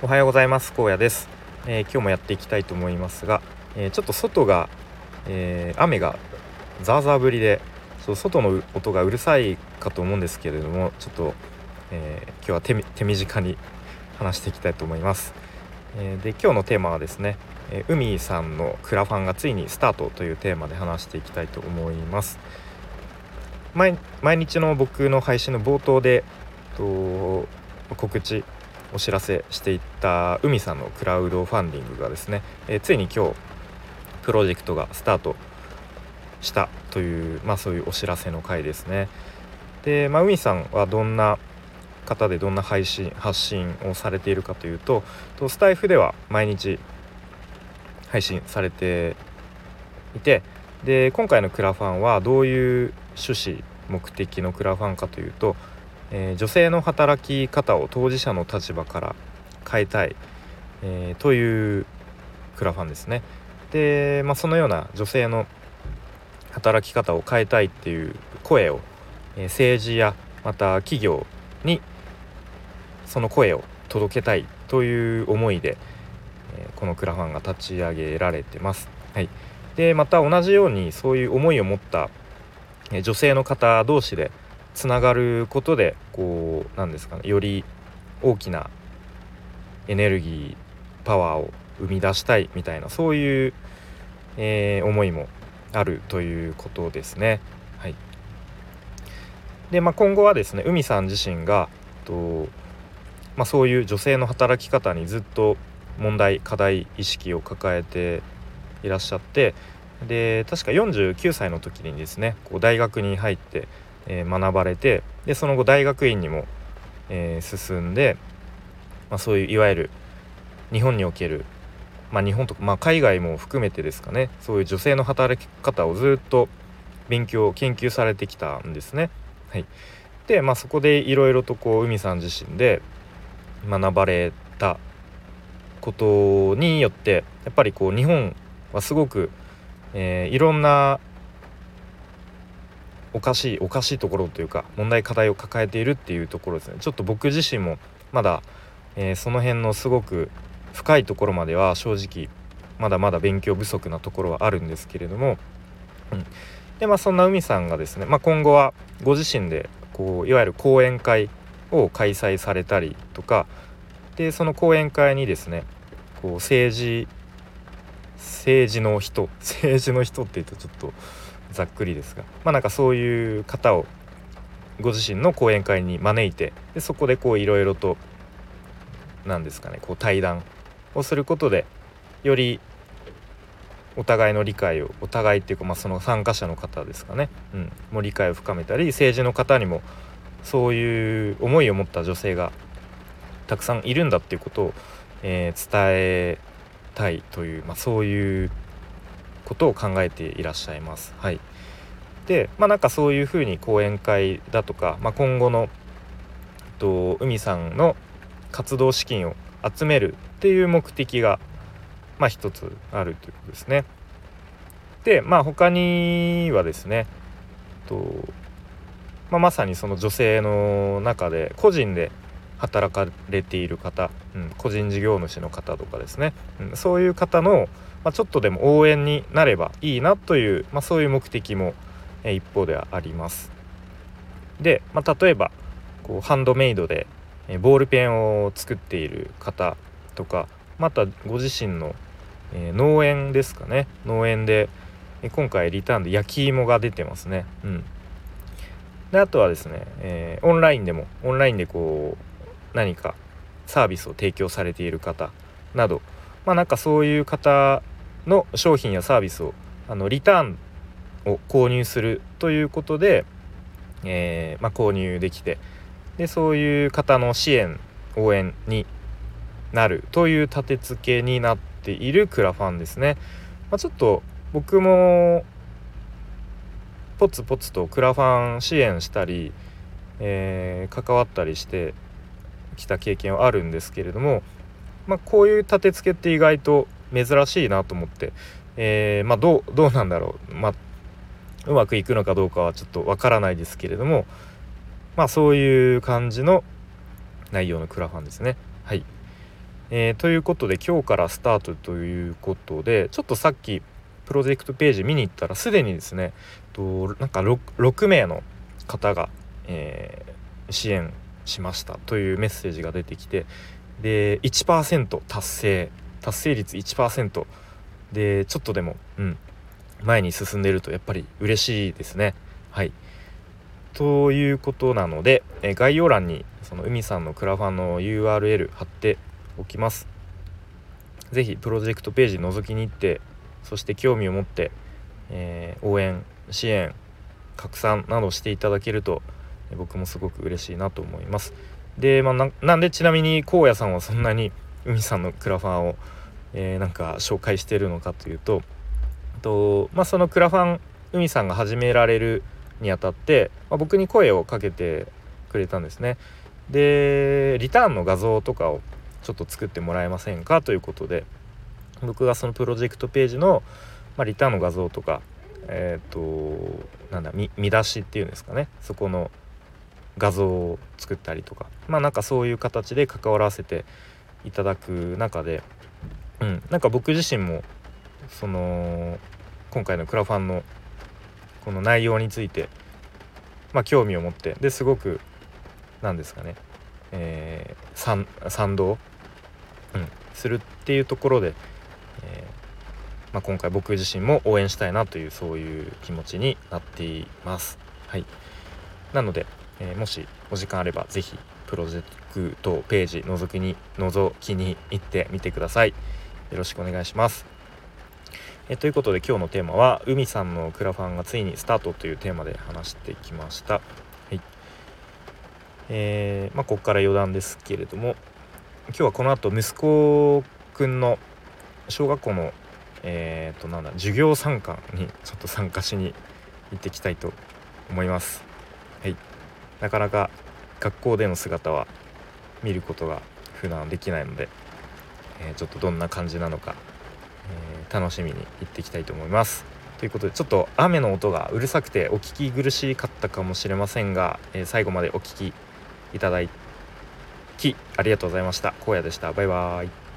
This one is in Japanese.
おはようございます。高野です、えー、今日もやっていきたいと思いますが、えー、ちょっと外が、えー、雨がザーザー降りでそう外の音がうるさいかと思うんですけれどもちょっと、え今日は手手短に話していきたいと思います、えで今日のテーマはですね、え海さんのクラファンがついにスタートというテーマで話していきたいと思います。毎日の僕の配信の冒頭でと告知お知らせしていった海さんのクラウドファンディングがですね、え、ついに今日プロジェクトがスタートしたという、まあ、そういうお知らせの回ですね。で、まあ、海さんはどんな方でどんな配信発信をされているかというとスタイフでは毎日配信されていてで今回のクラファンはどういう趣旨目的のクラファンかというとえー、女性の働き方を当事者の立場から変えたい、えー、というクラファンですね。で、まあ、そのような女性の働き方を変えたいっていう声を、えー、政治やまた企業にその声を届けたいという思いで、えこのクラファンが立ち上げられてます。はい、でまた同じようにそういう思いを持った、え女性の方同士でつながることでこうなんですかねより大きなエネルギーパワーを生み出したいみたいなそういう、えー、思いもあるということですね。はい、で、まあ、今後はですね海さん自身がと、まあ、そういう女性の働き方にずっと問題課題意識を抱えていらっしゃってで確か49歳の時にですねこう大学に入ってえ、学ばれてでその後大学院にも、え、進んで、まあ、そういういわゆる日本における、まあ、日本とか、まあ、海外も含めてですかねそういう女性の働き方をずっと勉強研究されてきたんですね。はい、で、まあ、そこでいろいろとこう海さん自身で学ばれたことによってやっぱりこう日本はすごく、えー、いろんなおかしいおかしいところというか問題課題を抱えているっていうところですね。ちょっと僕自身もまだ、えー、その辺のすごく深いところまでは正直まだまだ勉強不足なところはあるんですけれども、うん、でまあそんな海さんがですね、まあ、今後はご自身でこういわゆる講演会を開催されたりとかでその講演会にですねこう政治政治の人政治の人って言うとちょっとざっくりですがまあなんかそういう方をご自身の講演会に招いてでそこでこういろいろと何ですかねこう対談をすることでよりお互いの理解をお互いっていうか、まあ、その参加者の方ですかね、うん、もう理解を深めたり政治の方にもそういう思いを持った女性がたくさんいるんだっていうことを、えー、伝えたいという、まあ、そういうことを考えていらっしゃいます。はい、でまあなんかそういうふうに講演会だとか、まあ、今後のと海さんの活動資金を集めるっていう目的がまあ一つあるということですね。でまあ他にはですねと、まあ、まさにその女性の中で個人で働かれている方、うん、個人事業主の方とかですね、うん、そういう方の、まあ、ちょっとでも応援になればいいなという、まあ、そういう目的も、え一方ではあります。で、まあ、例えばこうハンドメイドで、えボールペンを作っている方とかまたご自身の、え、農園ですかね農園で、え今回リターンで焼き芋が出てますね。うんであとはですね、えー、オンラインでもオンラインでこう何かサービスを提供されている方などまあなんかそういう方の商品やサービスをあのリターンを購入するということで、えー、まあ、購入できてでそういう方の支援応援になるという立て付けになっているクラファンですね。まあ、ちょっと僕もポツポツとクラファン支援したり、えー、関わったりしてきた経験はあるんですけれども、まあ、こういう立て付けって意外と珍しいなと思って、えー、まあ、どうどうなんだろう、まあ、うまくいくのかどうかはちょっとわからないですけれども、まあ、そういう感じの内容のクラファンですね。はいえー、ということで今日からスタートということでちょっとさっきプロジェクトページ見に行ったらすでにですねとなんか 6, 6名の方が、えー、支援しましたというメッセージが出てきてで1%達成達成率1%でちょっとでも、うん、前に進んでいるとやっぱり嬉しいですね。はいということなので、え概要欄にその海さんのクラファンの URL 貼っておきます。是非プロジェクトページ覗きに行ってそして興味を持って、えー、応援支援拡散などしていただけると僕もすごく嬉しいなと思います。で、まあ、なんでちなみに荒野さんはそんなに海さんのクラファンを、えー、なんか紹介してるのかというとと、まあ、そのクラファン海さんが始められるにあたって、まあ、僕に声をかけてくれたんですね。でリターンの画像とかをちょっと作ってもらえませんかということで僕がそのプロジェクトページの、まあ、リターンの画像とかえっ、ー、となんだ見出しっていうんですかねそこの画像を作ったりとか。まあなんかそういう形で関わらせていただく中で、うん、なんか僕自身もその今回のクラファンのこの内容について、まあ、興味を持ってですごく何ですかね、えー、賛同、うん、するっていうところで、えー、まあ、今回僕自身も応援したいなというそういう気持ちになっています。はい、なので、えー、もしお時間あれば是非プロジェクトページ覗きに覗きに行ってみてください。よろしくお願いします。えということで今日のテーマは「海さんのクラファンがついにスタート」というテーマで話してきました。はいえー、まあ、ここから余談ですけれども今日はこの後息子くんの小学校のえー、となんだ授業参観にちょっと参加しに行ってきたいと思います。なかなか学校での姿は見ることが普段できないので、えー、ちょっとどんな感じなのかえー、楽しみに行っていきたいと思います。ということでちょっと雨の音がうるさくてお聞き苦しかったかもしれませんが、えー、最後までお聴きいただきありがとうございました。荒野でした。バイバーイ。